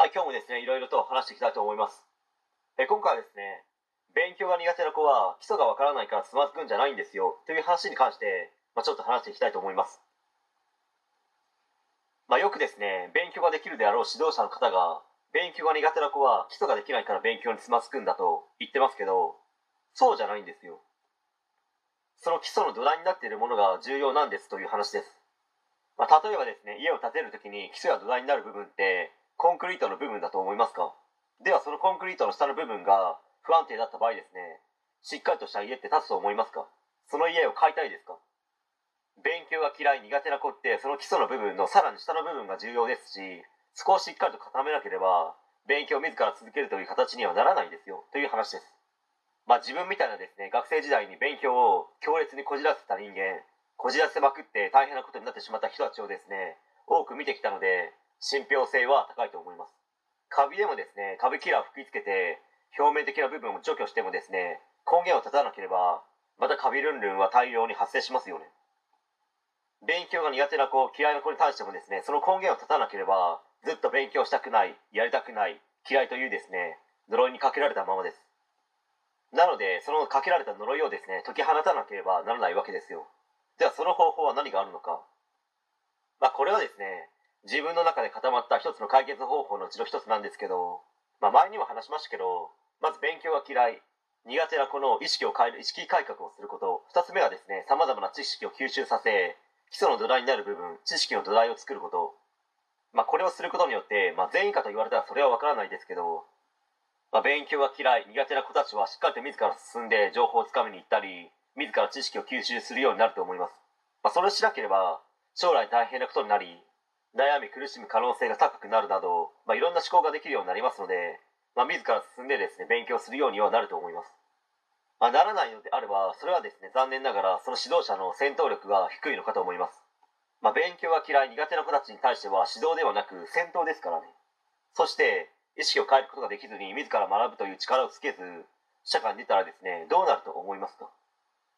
はい、今日もですね、いろいろと話していきたいと思います。え今回はですね、勉強が苦手な子は基礎がわからないからつまずくんじゃないんですよという話に関して、まあ、ちょっと話していきたいと思います。まあ、よくですね、勉強ができるであろう指導者の方が、勉強が苦手な子は基礎ができないから勉強につまずくんだと言ってますけど、そうじゃないんですよ。その基礎の土台になっているものが重要なんですという話です。まあ、例えばですね、家を建てるときに基礎や土台になる部分って、コンクリートの部分だと思いますか？ではそのコンクリートの下の部分が不安定だった場合ですね、しっかりとした家って建つと思いますか？その家を買いたいですか？勉強が嫌い苦手な子ってその基礎の部分のさらに下の部分が重要ですし、そこをしっかりと固めなければ、勉強を自ら続けるという形にはならないですよ、という話です。まあ自分みたいなですね、学生時代に勉強を強烈にこじらせた人間、こじらせまくって大変なことになってしまった人たちをですね、多く見てきたので、信憑性は高いと思います。カビでもですね、カビキラーを吹きつけて、表面的な部分を除去してもですね、根源を断たなければ、またカビルンルンは大量に発生しますよね。勉強が苦手な子、嫌いな子に対してもですね、その根源を断たなければ、ずっと勉強したくない、やりたくない、嫌いというですね、呪いにかけられたままです。なので、そのかけられた呪いをですね、解き放たなければならないわけですよ。では、その方法は何があるのか。まあ、これはですね、自分の中で固まった一つの解決方法のうちの一つなんですけど、まあ、前にも話しましたけど、まず勉強が嫌い、苦手な子の意識を変える意識改革をすること。二つ目はですね、様々な知識を吸収させ、基礎の土台になる部分、知識の土台を作ること。まあ、これをすることによって、まあ、全員かと言われたらそれはわからないですけど、まあ、勉強が嫌い、苦手な子たちはしっかりと自ら進んで情報をつかみに行ったり、自ら知識を吸収するようになると思います。まあ、それをしなければ、将来大変なことになり、悩み苦しむ可能性が高くなるなど、まあ、いろんな思考ができるようになりますので、まあ、自ら進んでですね、勉強するようにはなると思います。まあ、ならないのであれば、それはですね、残念ながら、その指導者の戦闘力が低いのかと思います。まあ、勉強が嫌い、苦手な子たちに対しては指導ではなく戦闘ですからね。そして、意識を変えることができずに、自ら学ぶという力をつけず、社会に出たらですね、どうなると思いますか？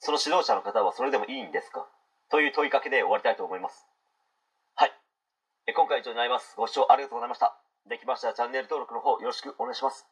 その指導者の方はそれでもいいんですか？という問いかけで終わりたいと思います。え今回は以上になります。ご視聴ありがとうございました。できましたらチャンネル登録の方よろしくお願いします。